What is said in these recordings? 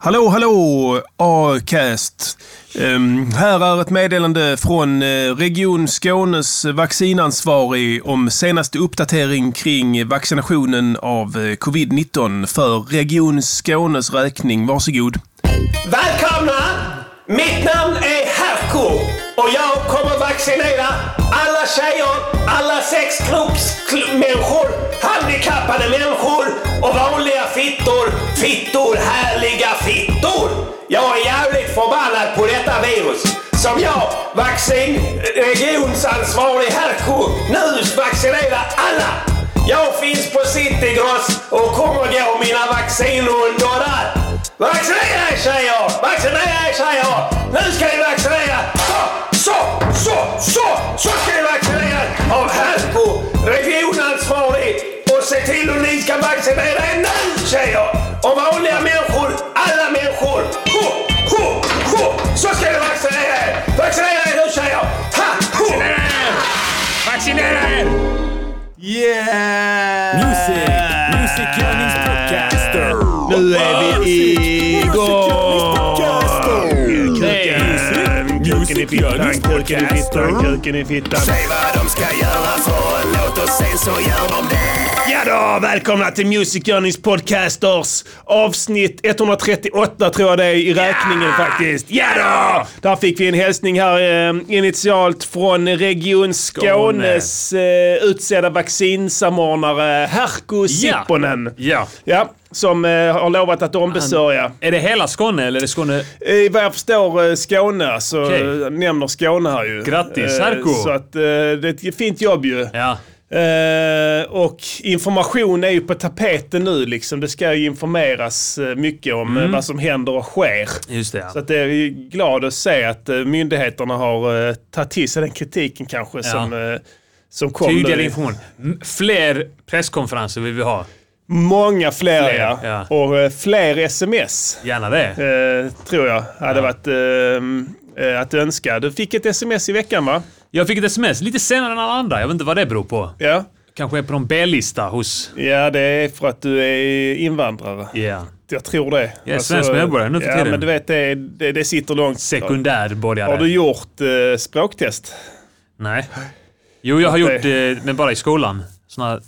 Hallå, hallå, Acast. Um, här är ett meddelande från eh, Region Skånes vaccinansvarig om senaste uppdatering kring vaccinationen av eh, covid-19 för Region Skånes räkning. Varsågod. Välkomna! Mitt namn är Herko och jag kommer vaccinera alla tjejer, alla sexkroppsmänniskor, handikappade människor och vanliga fittor. Härliga fittor! Jag är jävligt förbannad på detta virus. Som jag, vaccin, regionsansvarig nu vaccinerar alla. Jag finns på Citygross och kommer gå mina vaccinrundor där. Vaccinera er tjejer! Vaccinera er tjejer! Nu ska ni vaccinera! Så, så, så, så, så ska ni vaccinera av Herko, regionansvarig. Och se till hur ni ska vaccinera er nu tjejer! Yeah! Music, Music Yearnings Podcaster. Nu är vi igång! Kuken i fittan, kuken i fittan, kuken i fittan. Säg vad de ska göra för låt och sen så gör de det. Ja då, välkomna till Music Journeys Podcasters avsnitt 138 tror jag det är i räkningen faktiskt. Ja då! Där fick vi en hälsning här eh, initialt från Region Skånes eh, utsedda vaccinsamordnare Herko Sipponen. Ja. Ja, som eh, har lovat att ombesörja. Är det hela Skåne eller är det Skåne? I vad jag förstår eh, Skåne, så eh, nämner Skåne här ju. Grattis, Eh, Herko. Så att eh, det är ett fint jobb ju. Ja. Eh, och information är ju på tapeten nu liksom. Det ska ju informeras eh, mycket om Mm. eh, vad som händer och sker. Just det. Så att det är glad att se att myndigheterna har tagit till sig den kritiken kanske som, eh, som kom Tydligare information. Fler presskonferenser vill vi ha. Många fler, Fler, ja. ja. Och fler sms. Gärna det. Tror jag hade varit eh, eh, att önska. Du fick ett sms i veckan va? Jag fick ett sms lite senare än alla andra. Jag vet inte vad det beror på. Ja. Kanske är på någon B-lista hos... Ja, det är för att du är invandrare. Ja. Jag tror det. Jag är svensk medborgare nu för ja, tiden. men du vet, det, det, det sitter långt. Sekundärborgare. Har du gjort eh, språktest? Nej. Jo, jag har gjort det- det, men bara i skolan. Såna, eh,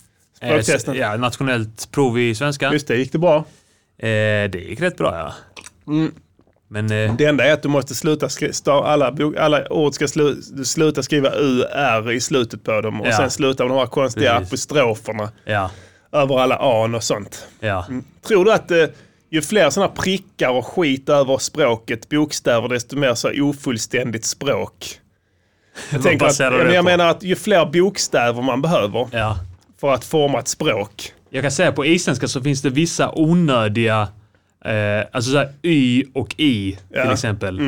Språktesten? ja, nationellt prov i svenska. Just det, gick det bra? Eh, det gick rätt bra, ja. Mm. Men eh, Det enda är att du måste sluta skri- sta- alla, alla ord ska slu, du sluta skriva U, R i slutet på dem och Ja. sen sluta med de här konstiga Precis. apostroferna ja. över alla an och sånt. Ja. Tror du att eh, ju fler sådana prickar och skit över språket, bokstäver, desto mer så ofullständigt språk? Jag, tänker att, jag, jag menar att ju fler bokstäver man behöver ja. för att forma ett språk. Jag kan säga på isländska så finns det vissa onödiga, eh, alltså såhär y och i till Ja. Mm. exempel.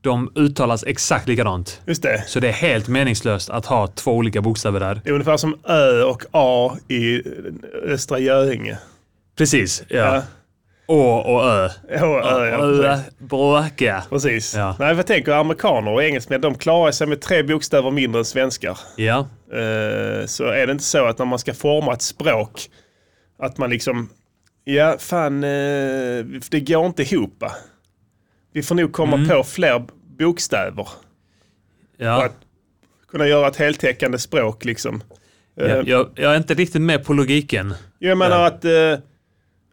De uttalas exakt likadant. Just det. Så det är helt meningslöst att ha två olika bokstäver där. Det är ungefär som Ö och A i Östra Göinge. Precis, ja. Ja. Å och ö. Ja, Ö, ja, Ö, precis. Bråka. precis. Ja. Nej, jag tänker amerikaner och engelsmän, de klarar sig med tre bokstäver mindre än svenskar. Ja. Eh, så är det inte så att när man ska forma ett språk, att man liksom, ja fan, eh, det går inte ihop. Vi får nog komma Mm. på fler bokstäver. Ja. att kunna göra ett heltäckande språk liksom. Eh, Jag, jag, är inte riktigt med på logiken. Jag menar Ja. att eh,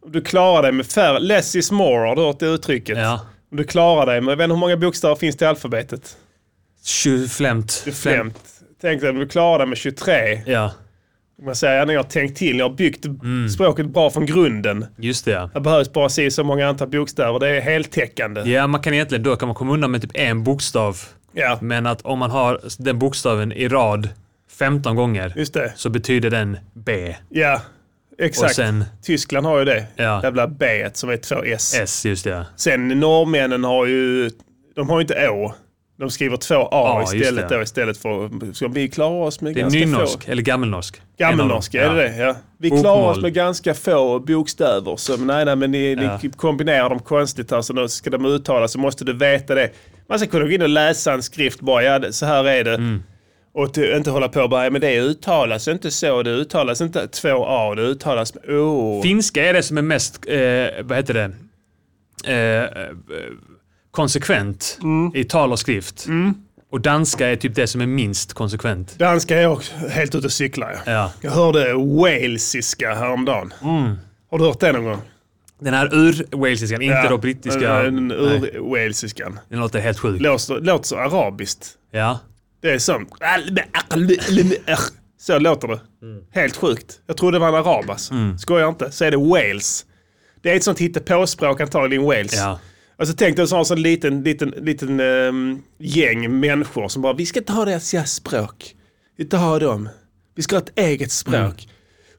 du klarar dig med färre, less is more, har du hört det uttrycket? Ja. Du klarar dig med, jag vet inte hur många bokstäver finns det i alfabetet? Flämt. Det är flämt. Tänk dig du klarar dig med 23. Ja, Man säger, ja, ni har tänkt till, ni har byggt Mm. språket bra från grunden. just det. Det behövs bara se så många antal bokstäver, det är heltäckande. ja, man kan egentligen, då kan man komma undan med typ en bokstav. Ja, Men att om man har den bokstaven i rad 15 gånger så betyder den B. Ja, exakt. Sen Tyskland har ju det. Ja. Jävla B som är två S. S, just det. Sen norrmännen har ju, de har ju inte Å. De skriver två A Ja, istället det. då istället för, ska vi klara oss med Det är ganska nynorsk, få. eller gammelnorsk. Gammelnorsk, är det det? Ja. Vi Bokmål. klarar oss med ganska få bokstäver. Så, nej, nej, men ni, Ja. ni kombinerar dem konstigt här så då ska de uttala så måste du veta det. Man ska kunna gå in och läsa en skrift bara, ja det- så här är det. Mm. Och inte hålla på och bara, men det uttalas inte så, det uttalas inte två A, det uttalas med O. Finska är det som är mest, eh, vad heter det, eh, eh, konsekvent Mm. i tal och skrift. Och danska är typ det som är minst konsekvent. Danska är också helt ute och cyklar. Ja. Ja. Jag hörde walesiska häromdagen. Har du hört det någon gång? Den här ur-walesiskan, inte Ja, då brittiska. Den ur-walesiskan. den låter helt sjuk. Låter, låter så arabiskt. Ja. Det är sånt. Så låter det. Helt sjukt. Jag trodde det var en arab alltså. Skojar inte. Så är det Wales. Det är ett sånt hittepåspråk antagligen Wales. Ja. Alltså tänk dig en sån, sån liten, liten, liten ehm, gäng människor som bara, vi ska inte ha deras språk. Vi inte ha dem. Vi ska ha ett eget språk.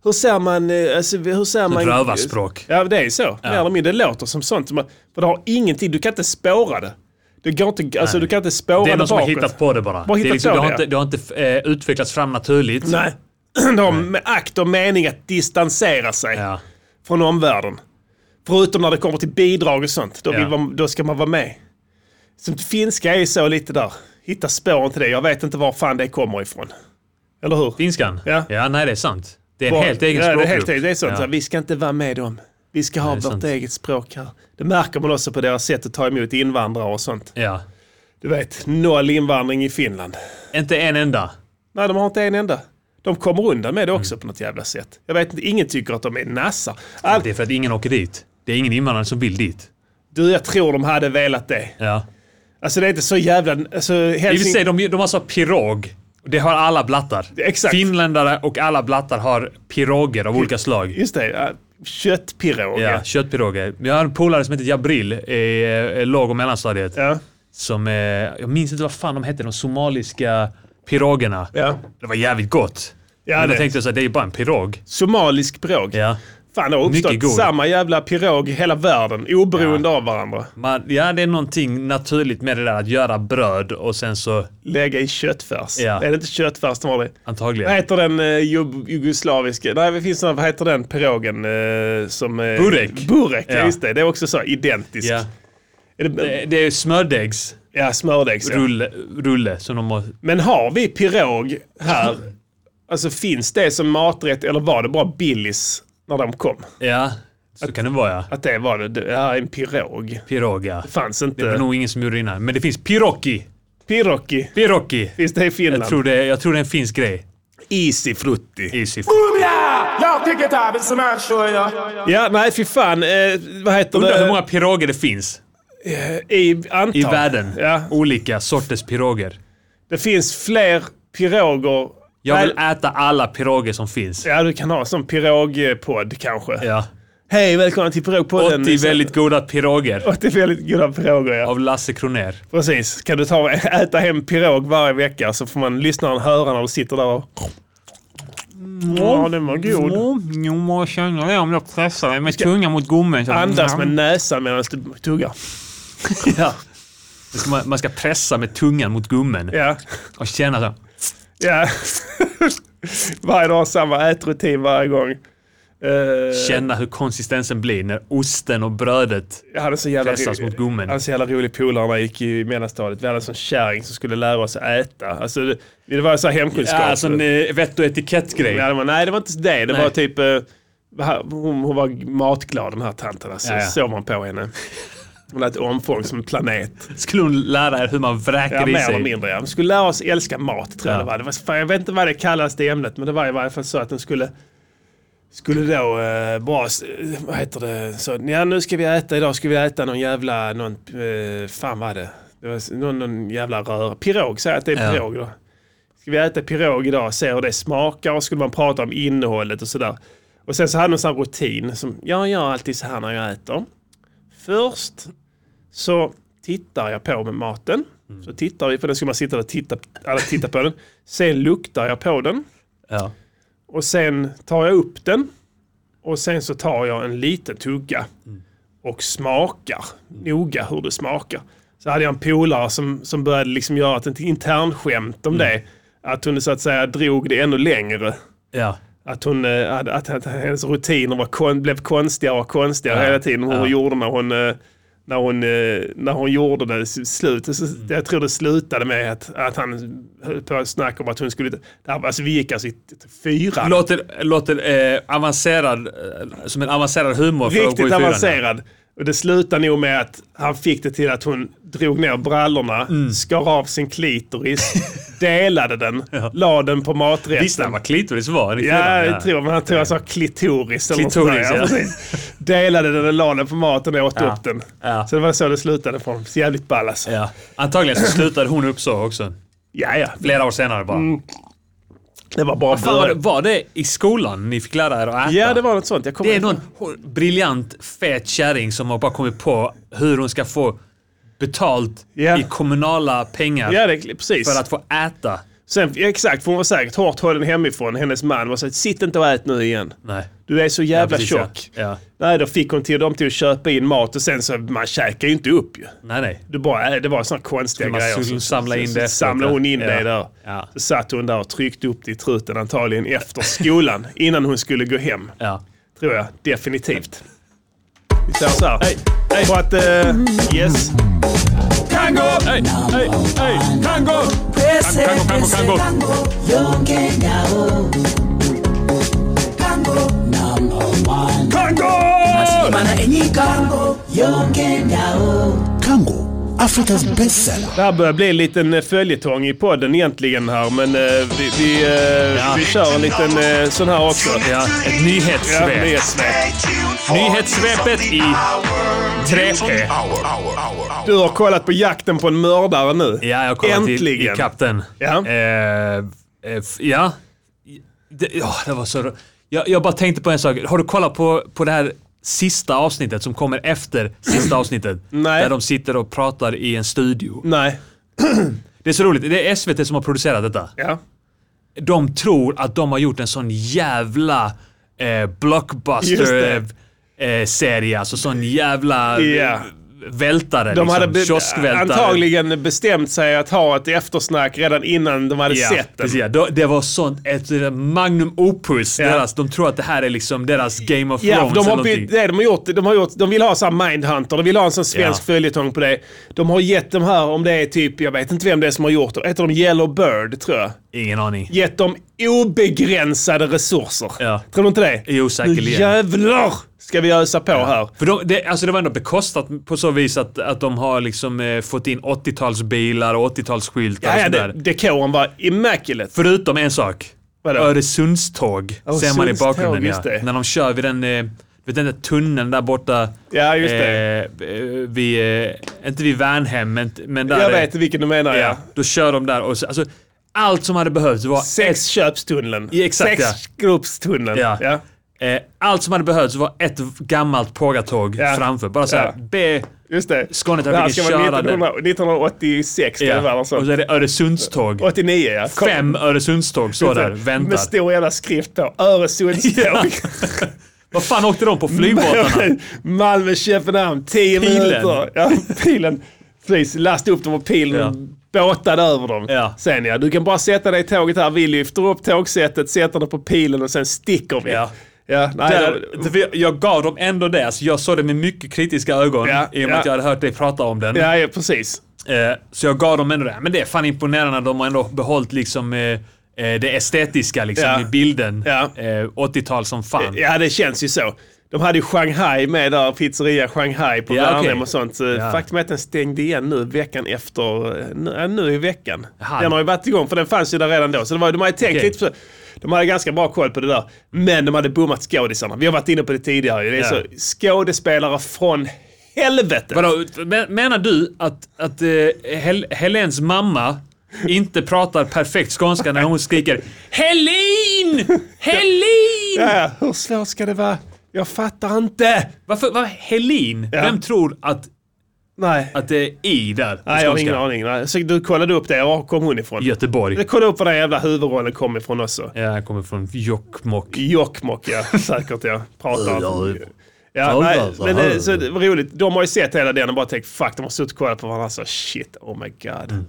Hur ser man... eh, Alltså, hur ser man... rövarspråk. Ja, det är så. Mer eller mindre. Det låter som sånt. För det har ingenting, du kan inte spåra det. Det går inte, alltså, du kan inte spåra Det är det någon som har bakåt. hittat på det bara. Bara det, är liksom, det, har inte, det har inte eh, utvecklats fram naturligt. Nej. De har med akt och mening att distansera sig Ja. från omvärlden. Förutom när det kommer till bidrag och sånt. Då, Ja. man, då ska man vara med. Som finska är så lite där. Hitta spåren till det. Jag vet inte var fan det kommer ifrån. Eller hur? Finskan? Ja. ja, nej det är sant. Det är en helt egen ja, det är, språkgrupp. helt, det är sånt. Ja. Så vi ska inte vara med dem. Vi ska ha vårt sant. eget språk här. Det märker man också på deras sätt att ta emot invandrare och sånt. Ja. Du vet, noll invandring i Finland. Inte en enda. Nej, de har inte en enda. De kommer undan med det Mm. också på något jävla sätt. Jag vet inte, ingen tycker att de är nassar. All, Det är för att ingen åker dit. Det är ingen invandrare som vill dit. du, jag tror de hade velat det. Ja. Alltså det är inte så jävla... Alltså, I och för Helsing... sig, de, de har så pirog. Det har alla blattar. Exakt. Finländare och alla blattar har piroger av olika slag. Just det, köttpiroger. Ja, köttpiroger. Jag har en polare som heter Jabril i eh, låg och mellanstadiet. Ja. Som, eh, jag minns inte vad fan de hette, de somaliska pirogerna. ja. Det var jävligt gott. Ja, Men det- då tänkte jag så här, det är ju bara en pirog. Somalisk pirog. Ja. Fan, det har uppstått samma jävla pirog i hela världen, oberoende av varandra. Man, ja, det är någonting naturligt med det där att göra bröd och sen så, Lägga i köttfärs. Ja. Är det inte köttfärs de har det? antagligen. Vad heter den uh, jugoslaviska? Nej, det finns någon, vad heter den pirogen uh, som... Uh, Burek. Burek, ja. Ja. just det. Det är också så identiskt. Ja. Är det, Det, det är smördegs ja, smördegs. Ja. rulle, rulle som de har... Men har vi pirog här? Alltså finns det som maträtt eller var det bara Billys när de kom? Ja, så kan det vara ja. Att det var det? Det här är en pirog. Pirog ja. Det fanns Det var inte... nog ingen som gjorde det innan. Men det finns pirocchi. Pirocchi. Pirocchi. Finns det i Finland? Jag tror det, jag tror det är en finsk grej. Easy frutti. Easy. Pick it up, it's a man show ya. Ja, nej fy fan. Eh, vad heter Undrar hur det? många piroger det finns I antal. i världen. Ja. Olika sorters piroger. Det finns fler piroger. Jag vill Nej, äta alla piroger som finns. Ja, du kan ha som pirogpodd kanske. Ja. Hej, välkommen till pirogpodden. 80 väldigt goda piroger 80 väldigt goda piroger, ja. av Lasse Kroner. Precis. Kan du ta äta hem pirog varje vecka så får man lyssnaren höra när du sitter där och... Ja, den var god. Jo, man känner det om jag pressar dig med tungan mot gommen. Andas med näsan medan du tuggar. Ja. Man ska pressa med tungan mot gommen Ja. och känna så. Ja. varje dag samma ätrutin varje gång. Eh, Känna hur konsistensen blir när osten och brödet jag hade så jävla pressas mot gommen. Jag hade så jävla rolig polare när jag gick i mellanstadiet. Vi hade en sån kärring som skulle lära oss att äta. Alltså, det, det var så här hemkunskap. Ja, alltså en eh, vett och etikettgrej. Ja, det var, nej, det var inte det. Det Nej. var typ... eh, hon, hon var matglad den här tanten. Alltså, Ja, ja. såg man på henne. Hon hade ett omfång som en planet. Skulle hon lära er hur man vräker Ja, i mer sig? eller mindre. Ja. Hon skulle lära oss älska mat tror jag Ja. det var. Det var jag vet inte vad det kallas det ämnet men det var i varje fall så att den skulle skulle då eh, bara, vad heter det, så ja nu ska vi äta idag, ska vi äta någon jävla, någon, eh, fan vad det, det var någon, någon jävla röra, pirog, säg att det är Ja. pirog då. Ska vi äta pirog idag och se hur det smakar och skulle man prata om innehållet och sådär. Och sen så hade man en sån här rutin som, jag gör alltid så här när jag äter. Först så tittar jag på med maten. Så tittar vi, för den ska man sitta och titta, alla titta på den. Sen luktar jag på den. Ja. Och sen tar jag upp den. Och sen så tar jag en liten tugga. Och smakar noga hur det smakar. Så hade jag en polare som, som började liksom göra ett internskämt om det. Att hon så att säga drog det ännu längre. ja. Att, hon, eh, att, att, att hennes rutiner var kon, blev konstigare och konstigare Ja, hela tiden. Hur ja. hon gjorde när hon, eh, när hon, eh, när hon gjorde det slutet. Så, Jag tror det slutade med att, att han höll på att snacka om att hon skulle... Alltså vi gick alltså i fyran. Låter, låter eh, avancerad, eh, som en avancerad humor Riktigt avancerad. Och det slutade nog med att han fick det till att hon drog ner brallorna, Mm. skar av sin klitoris, delade den, la den på maträtten. Visste han vad klitoris var? Ja, fyran? jag tror men han tror jag sa klitoris. Eller Klitoris, ja. precis. Delade den och la den på maten och åt Ja. upp den. Ja. Så det var så det slutade från. Så jävligt ball alltså. Ja. Antagligen så slutade hon upp så också. Ja, ja. Flera år senare bara. Det var bara Fan, var, det, var det i skolan ni fick lära er att äta? Ja, det var något sånt. Det är någon briljant, fet kärring som har bara kommit på hur hon ska få betalt Ja. i kommunala pengar Ja, det för att få äta. Sen, ja, exakt, för hon var säkert hårt hållen hemifrån. Hennes man var så här, sitt inte och ät nu igen. Nej. Du är så jävla precis, tjock. Ja. Ja. Nej, då fick hon till dem till att köpa in mat och sen så, man käkar ju inte upp ju. Nej, nej. Du bara, det var sådana konstiga Man grejer. Så- samla så- in så det samlade hon in ja. det där. Ja. Så satt hon där och tryckte upp det i truten antagligen efter skolan. innan hon skulle gå hem. Ja. Tror jag. Definitivt. Vi säger så här. Hej, hej. För att, eh, yes. Kango! Hej, hej, hej! Kango! Kango, kango, kango, kango! Kango, Africa's bestseller. Det här börjar bli en liten eh, följetong i podden egentligen här. Men eh, vi, vi, eh, Ja. vi kör en liten sån här också. Ja, ett Ja, nyhetssvep. nyhetssvep. Nyhetssvepet i 3P. Du har kollat på jakten på en mördare nu. Ja, jag har kollat i, i Äntligen. kapten. Ja. Eh, eh, ja. Det, ja, det var så... Jag, jag bara tänkte på en sak. Har du kollat på, på det här sista avsnittet som kommer efter sista avsnittet? Nej. Där de sitter och pratar i en studio. Nej. Det är så roligt. Det är SVT som har producerat detta. Ja. De tror att de har gjort en sån jävla eh, Just blockbuster det. eh. Alltså sån jävla Ja. Vältare. De liksom. hade be- Kioskvältare. antagligen bestämt sig att ha ett eftersnack redan innan de hade Ja, sett den. precis, ja. Det var sånt, ett eh, magnum opus. Ja. Deras, de tror att det här är liksom deras Game of Ja, Thrones de har, bytt, det de har gjort, de har gjort, de vill ha så här Mindhunter, de vill ha en sån svensk Ja. följetong på det. De har gett dem här, om det är typ, jag vet inte vem det är som har gjort det, heter de Yellow Bird tror jag. Ingen aning. Gett dem obegränsade resurser. Ja. Tror du inte det? Jo, Nu säkerligen. jävlar ska vi ösa på här. För de, det, alltså det var ändå bekostat på så vis att, att de har liksom eh, fått in 80-talsbilar och 80-talsskyltar Ja, och ja, sådär. det, dekoren var immaculate. Förutom en sak. Vadå? Öresundståg ser man i bakgrunden. Ja. När de kör vid den, eh, vid den där tunneln där borta. Ja, just det. Eh, eh, vid, eh, inte vid Värnhem, men, men där. jag eh, vet vilken du menar ja. Ja, då kör de där och så, alltså, allt som hade behövts var Sexköpstunneln. Ja, exakt. Sexgruppstunneln. Ja. Ja. eh, allt som hade behövts var ett gammalt pågatåg Ja. framför. Bara så här, Ja. be Just det. Skånetrafiken Det ska vara köra 1900, 1986 ska det vara. ja. något sånt. och så är det Öresundståg. 89 ja. Kom- Fem Öresundståg står där, Med väntar. stor jävla skrift på. Öresundståg. Ja. Vad fan åkte de på flygbåtarna? Malmö, Köpenhamn, 10 Pilen. minuter. Ja, pilen. Precis, lasta upp dem och pilen Båtade över dem. Ja. Sen ja, du kan bara sätta dig i tåget här. Vi lyfter upp tågsättet, sätter det på pilen och sen sticker vi. Ja. Ja, nej, Där, för jag gav dem ändå det. Alltså jag såg det med mycket kritiska ögon Ja, i och med ja. att jag hade hört dig prata om den. ja, ja, precis. Eh, så jag gav dem ändå det. Men det är fan imponerande. De har ändå behållit liksom eh, eh, det estetiska liksom, Ja. i bilden. Ja. Eh, 80-tal som fan. Ja, det känns ju så. De hade ju Shanghai med där, pizzeria Shanghai på Ja, Värnhem okej. och sånt. Så Ja. Faktum är att den stängde igen nu veckan efter, nu, ja, nu i veckan. Jaha. Den har ju varit igång för den fanns ju där redan då. Så det var, de hade tänkt Okej. lite så, de hade ganska bra koll på det där. Men de hade bommat skådisarna. Vi har varit inne på det tidigare. Det är Ja. så skådespelare från helvete. Vadå, men- menar du att, att eh, Hel Helens mamma inte pratar perfekt skånska när hon skriker Helin! Helin! Ja, ja, hur svårt ska det vara? Jag fattar inte. Varför, vad, Helin? Ja. Vem tror att, Nej. att det är i där? på Nej, jag har skånska? ingen aning. Nej. Så du kollade upp det. Var kom hon ifrån? Göteborg. Jag kollade upp var den jävla huvudrollen kom ifrån också. Ja, jag kommer från Jokkmokk. Jokkmokk ja, säkert ja. Pratar. Ja, Ja, nej, men det, så det var roligt. De har ju sett hela den och bara tänkt fuck, de har suttit och kollat på varandra så shit, oh my god.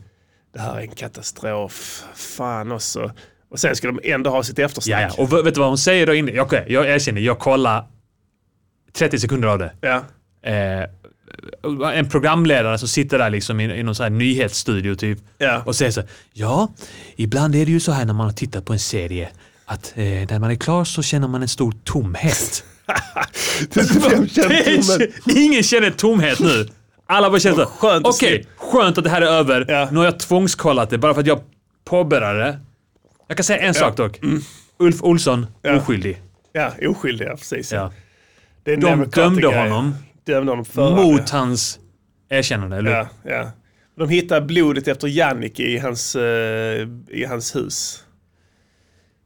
Det här är en katastrof. Fan också. Och sen ska de ändå ha sitt Ja, eftersnack. ja. Och v- vet du vad hon säger då inne? Jag, jag erkänner, jag kollar 30 sekunder av det. ja. eh, en programledare som sitter där liksom i, i någon sån här nyhetsstudio typ Ja. och säger så här, Ja, ibland är det ju så här när man har tittat på en serie att eh, när man är klar så känner man en stor tomhet. Ingen känner tomhet nu. Alla bara känner så här, Skönt att okej, skönt att det här är över. Ja. Nu har jag tvångskollat det bara för att jag påbörjade det. Jag kan säga en sak dock. Ulf Olsson, Mm. Ja. oskyldig. Ja, oskyldiga precis. Ja. Det är De dömde honom Dömde honom mot hans erkännande. Eller? Ja, ja. De hittade blodet efter Jannike i hans, eh, i hans hus.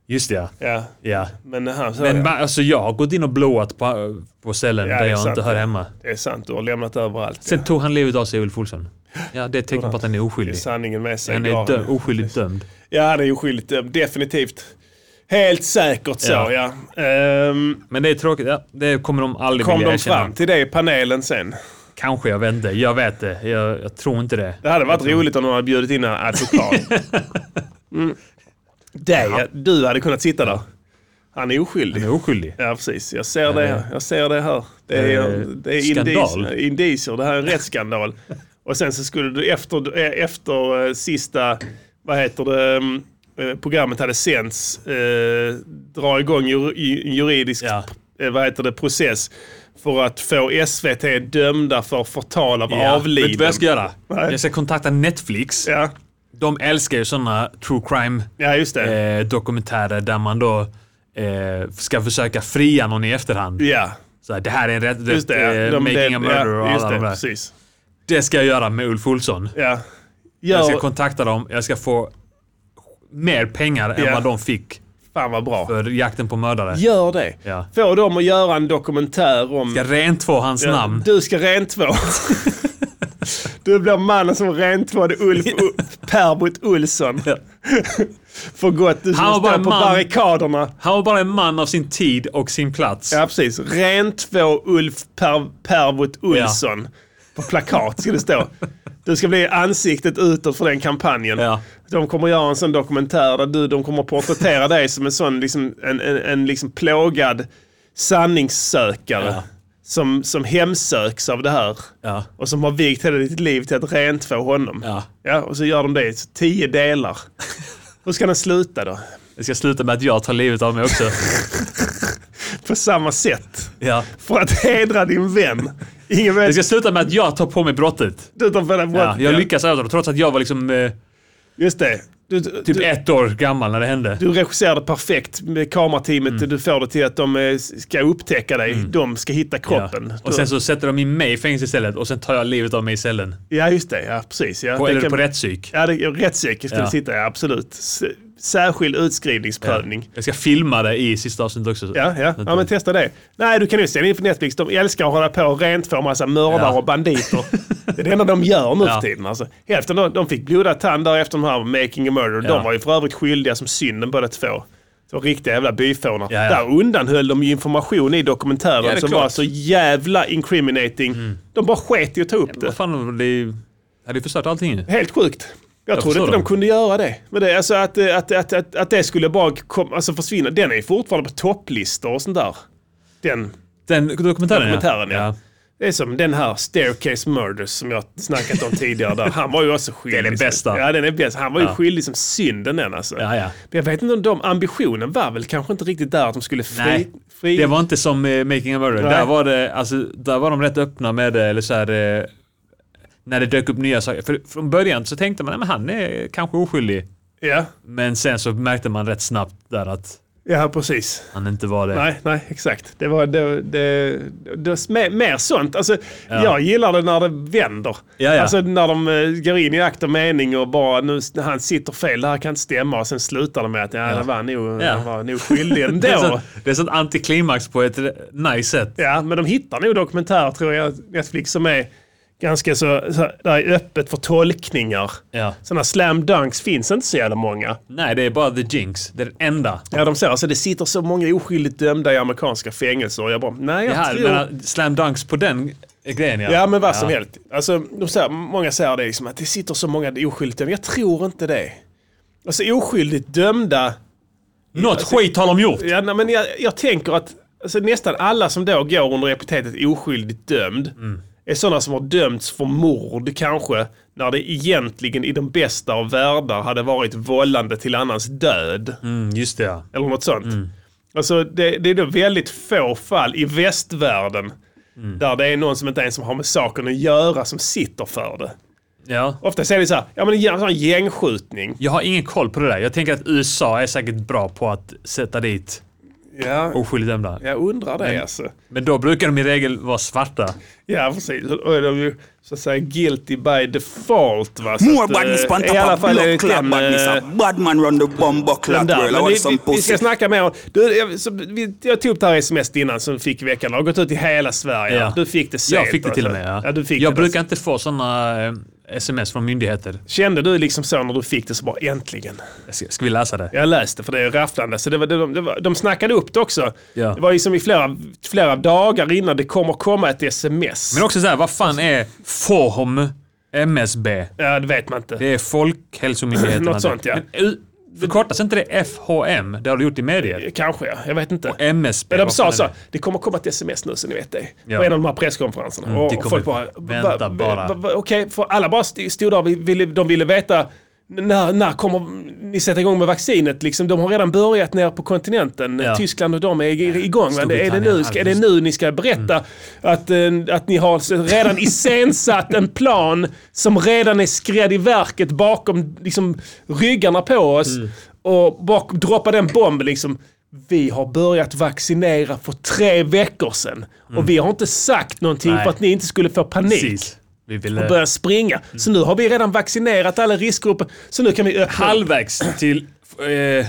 Just det, ja. Ja. ja. Men han sa Men ja, alltså, jag har gått in och blåat på, på ställen Ja, där det är jag sant, inte hör hemma. det är sant, du har lämnat överallt. Sen tog han livet av sig, Ulf Olsson. Ja, det är ett tecken på att han är Det är oskyldig. sanningen med sig. Han är dö- oskyldigt dömd. Ja, han är oskyldigt dömd. Definitivt. Helt säkert så, ja. Ja. Ehm, Men det är tråkigt. Ja, det kommer de aldrig kom vilja de erkänna. fram till det i panelen sen? Kanske, jag vet inte. Jag vet det. Jag, jag tror inte det. Det hade varit roligt om de hade bjudit in en advokat. Mm. Det, Du hade kunnat sitta där. Han är oskyldig. Han är oskyldig. Ja, precis. Jag ser det här. Jag ser det här. Det är, Eh, det är skandal. indicier, indicier. Det här är en rättsskandal. Och sen så skulle du efter, efter eh, sista, vad heter det, mm, programmet hade sänts, eh, dra igång jur, i- juridisk Ja. eh, vad heter det, process för att få SVT dömda för förtal av Ja. avliden. Vet du vad jag ska göra? Nej. Jag ska kontakta Netflix. Ja, De älskar ju sådana true crime ja eh, dokumentärer där man då eh, ska försöka fria någon i efterhand. ja, Så här, det här är en rätt... just det. eh. De- making det- a murderer och ja, just alla det, de där. precis. Det ska jag göra med Ulf Olsson. Ja. Jag ska kontakta dem. Jag ska få mer pengar än Ja. vad de fick fan vad bra. för jakten på mördare. Gör det. Ja. Få dem att göra en dokumentär om... Ska rentvå hans Ja, namn. Du ska rentvå. du blir mannen som rentvådde Ulf U- Perbot Olsson. För gott. Du Han ska var bara stå en på man. barrikaderna. Han var bara en man av sin tid och sin plats. Ja, precis. Rentvå Ulf per, Perbot Olsson. På plakat ska det stå. Du ska bli ansiktet utåt för den kampanjen. Ja. De kommer göra en sån dokumentär där du, de kommer porträttera dig som en sån liksom, en, en, en liksom plågad sanningssökare. Ja. Som, som hemsöks av det här. Ja. Och som har vigt hela ditt liv till att rentvå honom. Ja. Ja, och så gör de det i tio delar. Hur ska den sluta då? Det ska sluta med att jag tar livet av mig också. På samma sätt. Ja. För att hedra din vän. Ingen Det vet. ska sluta med att jag tar på mig brottet. Du tar för det Ja, brott. jag lyckas över det, trots att jag var liksom eh, Just det. Du, typ du, ett år gammal när det hände. du regisserade perfekt med kamerateamet. Mm. Du får det till att de eh, ska upptäcka dig. De ska hitta kroppen. Ja. Och sen så sätter de in mig i fängelse istället och sen tar jag livet av mig i cellen. Ja, just det. Ja, precis. Ja, På, det eller kan- på rättspsyk. Ja, det, rättspsykisk skulle Ja. sitta. Ja, absolut. Särskild utskrivningsprövning. Jag ska filma det i sista avsnittet också. Ja, ja. ja, men testa det. Nej, du kan ju se det på Netflix. De älskar att hålla på och rentvå massa mördare Ja. och banditer. Det är det enda de gör nu Ja. för tiden. Alltså. Hälften de, de fick blodad tand där efter de här Making a Murder. Ja. De var ju för övrigt skyldiga som synden båda två. Så riktiga jävla byfånar. Ja, ja. Där undanhöll de information i dokumentären Ja, det som klart. Mm. var så jävla incriminating. De bara sket i att ta upp det. Vad fan, det hade ju förstört allting. Helt sjukt. Jag, trodde förstår inte de kunde göra det. Men det alltså att, att, att, att, att det skulle bara kom, alltså försvinna. Den är ju fortfarande på topplistor och sånt där. Den Den dokumentären, dokumentären, ja. ja. Det är som den här Staircase Murders som jag snackat om tidigare. Där. Han var ju också skyldig. Det är den bästa. Ja, den är bäst. Han var ju Ja. skyldig som synden den alltså. Ja, ja. Men jag vet inte om de, ambitionen var väl kanske inte riktigt där att de skulle fri... Nej, fri det var inte som eh, Making a Murder. Nej. Där var, det, alltså, där var de rätt öppna med det. Eller så här, eh, när det dök upp nya saker. För från början så tänkte man att han är kanske oskyldig. Ja, Men sen så märkte man rätt snabbt där att ja precis. han inte var det. Nej, nej, exakt. Det var det, det, det, mer, mer sånt. Alltså, Jag gillar det när det vänder. Ja, ja. Alltså när de eh, går in i akt och mening och bara nu, han sitter fel, det här kan inte stämma. Och sen slutar de med att ja, Ja. det var nog, Ja. han var nog skyldig Det är, ändå. så, det är sånt antiklimax på ett nice sätt. Ja, men de hittar nog dokumentärer tror jag, Netflix som är ganska så, så där är öppet för tolkningar. Ja. Sådana slam dunks finns inte så jävla många. Nej, det är bara the jinx. Det är det enda. Ja, de säger alltså det sitter så många oskyldigt dömda i amerikanska fängelser. Och jag bara, nej jag här, tror... men, slam dunks på den grejen ja. Ja, men vad som helst. Alltså, de säger, många säger det liksom, att det sitter så många oskyldigt dömda. Jag tror inte det. Alltså oskyldigt dömda. Något skit har de gjort. Ja, nej, men jag, jag tänker att alltså nästan alla som då går under epitetet oskyldigt dömd är sådana som har dömts för mord kanske, när det egentligen i de bästa av världar hade varit vållande till annans död. Mm, just det ja. Eller något sånt. Alltså det, det är då väldigt få fall i västvärlden där det är någon som inte ens har med saken att göra som sitter för det. ja. Ofta är det så här, ja men en sån gängskjutning. Jag har ingen koll på det där. Jag tänker att USA är säkert bra på att sätta dit Ja, oskyldigt dömda. jag undrar det alltså. Men då brukar de i regel vara svarta. Ja, precis. Och de är ju så att säga guilty by default. Va? Så More att, pan I alla fall clot den, badness. eh, run the bomb Men vi, vi, ska snacka mer om... Du, jag, så, vi, jag tog upp det här sms innan som fick veckan. Det har gått ut i hela Sverige. Ja. Du fick det sent. Jag fick det till och alltså. med. Ja. Ja, du fick jag det. brukar inte få sådana eh, sms från myndigheter. Kände du liksom så när du fick det så bara äntligen? Ska, ska vi läsa det? Jag läste för det är rafflande. Så det var, det, var- det var, de snackade upp det också. Ja. Det var liksom i flera, flera dagar innan det kommer komma ett sms. Men också så här, vad fan är FOHM MSB? Ja, det vet man inte. Det är Folkhälsomyndigheten. Något sånt, ja. Men, förkortas inte det FHM? Det har du gjort i medier. Kanske ja, jag vet inte. MSB. Men de sa så, det? kommer komma ett sms nu så ni vet det. Ja. På en av de här presskonferenserna. Mm, och folk bara, vänta bara. Okej, för alla bara st- stod där och ville, de ville veta när, när kommer ni sätta igång med vaccinet? Liksom, de har redan börjat ner på kontinenten. Ja. Tyskland och de är ig- igång. Men är, det nu, ska, är det nu ni ska berätta att, eh, att ni har redan iscensatt en plan som redan är skrädd i verket bakom liksom, ryggarna på oss Mm. och bak, droppa den bomben liksom. Vi har börjat vaccinera för tre veckor sedan. Och vi har inte sagt någonting Mm. Nej. för att ni inte skulle få panik Precis. Vi ville och börja springa. Så nu har vi redan vaccinerat alla riskgrupper. Så nu kan vi öppna. halvvägs till eh,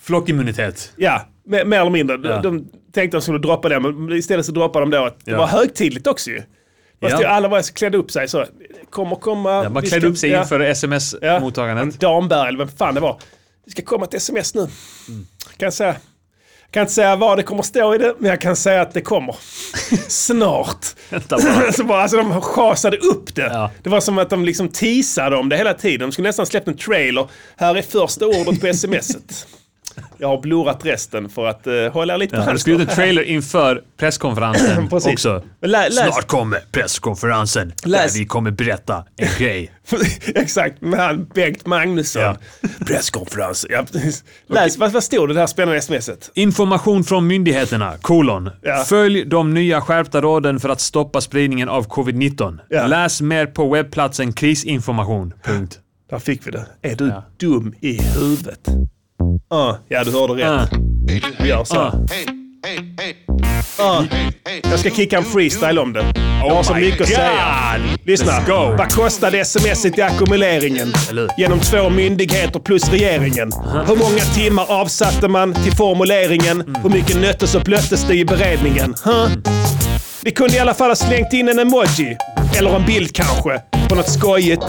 flockimmunitet. Ja, mer, mer eller mindre. De, Ja. de tänkte att de skulle droppa det, men istället så droppade de då att det Ja. var högtidligt också ju. Fast Ja. det- alla var klädde upp sig så. Det Kommer komma... Ja, man vi klädde ska- upp sig ja, inför ja. sms-mottagandet. Damberg eller vem fan det var. Det ska komma ett sms nu. Mm. Kan jag säga. Kan inte säga vad det kommer stå i det, men jag kan säga att det kommer. Snart. Bara. så bara, alltså de chasade upp det. Ja. Det var som att de liksom teasade om det hela tiden. De skulle nästan släppt en trailer. Här är första ordet på smset. Jag har blurrat resten för att uh, hålla lite på Ja, du skulle ut en trailer inför presskonferensen också. Lä- läs- Snart kommer presskonferensen Läs- där vi kommer berätta en grej. Exakt, med han Bengt Magnusson. Ja. Presskonferens. Ja. Läs, vad, vad stod det där spännande smset? Information från myndigheterna, kolon. Ja. Följ de nya skärpta råden för att stoppa spridningen av covid-19. Ja. Läs mer på webbplatsen krisinformation. Punkt. Där fick vi det. Är du dum i huvudet? Ja, ja du hörde rätt. Ah, Vi gör så. ah. Ja. Jag ska kicka en freestyle om det. Jag har så my mycket att säga. Lyssna. Vad kostade smset i ackumuleringen? Genom två myndigheter plus regeringen. Hur många timmar avsatte man till formuleringen? Mm. Hur mycket nöttes och blöttes det i beredningen? Huh? Vi kunde i alla fall ha slängt in en emoji. Eller en bild kanske. På något skojigt.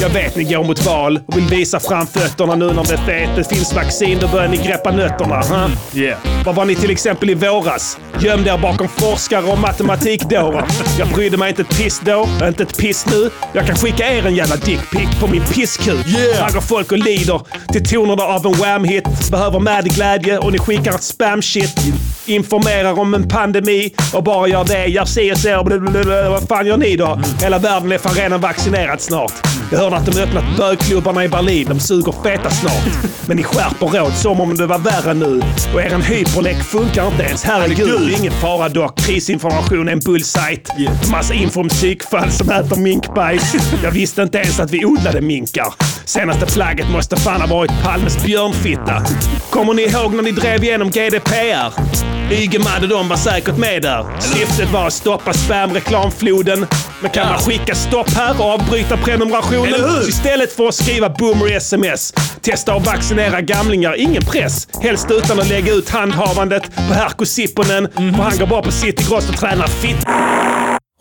Jag vet ni går mot val och vill visa framfötterna nu när det är fet. Det finns vaccin, då börjar ni greppa nötterna. Huh? Yeah. Var var ni till exempel i våras? Gömde er bakom forskare och matematikdårar. Jag brydde mig inte ett piss då, inte ett piss nu. Jag kan skicka er en jävla dickpic på min pisskuk. Yeah. Går folk och lider till tonerna av en wham-hit. Behöver mad glädje och ni skickar ett spam-shit. Informerar om en pandemi och bara gör det. Si och så. blablabla. Vad fan gör ni då? Hela världen är fan redan vaccinerad snart. Jag hörde att de öppnat bögklubbarna i Berlin. De suger feta snart. Men ni skärper råd som om det var värre nu. Och eran hyperlek funkar inte ens. Herregud. Ingen fara dock. Krisinformation är en bullsite. Massa info om psykfall som äter minkbajs. Jag visste inte ens att vi odlade minkar. Senaste plagget måste fan ha varit Palmes björnfitta. Kommer ni ihåg när ni drev igenom GDPR? Ygeman och de var säkert med där. Syftet var att stoppa spamreklamfloden. Men kan man skicka stopp här och avbryta prenumerationen? Istället för att skriva boomer sms, testa att vaccinera gamlingar. Ingen press. Helst utan att lägga ut handhavandet på Herko Sipponen. För han går bara på Citygross och tränar fit.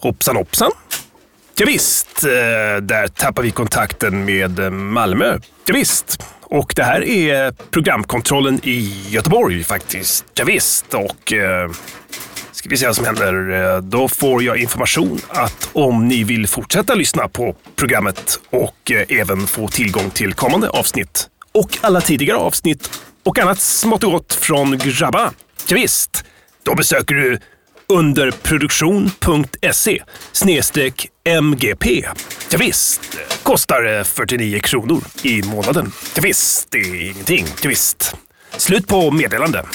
Hoppsan hoppsan. Ja, visst, eh, där tappar vi kontakten med eh, Malmö. Ja, visst. Och det här är programkontrollen i Göteborg faktiskt. Ja, visst. och eh, ska vi se vad som händer. Eh, då får jag information att om ni vill fortsätta lyssna på programmet och eh, även få tillgång till kommande avsnitt och alla tidigare avsnitt och annat smått och gott från grabbarna. Ja, visst. Då besöker du underproduktion.se snedstreck MGP. Ja, visst, kostar 49 kronor i månaden. Ja, visst, det är ingenting. Ja, visst. Slut på meddelande.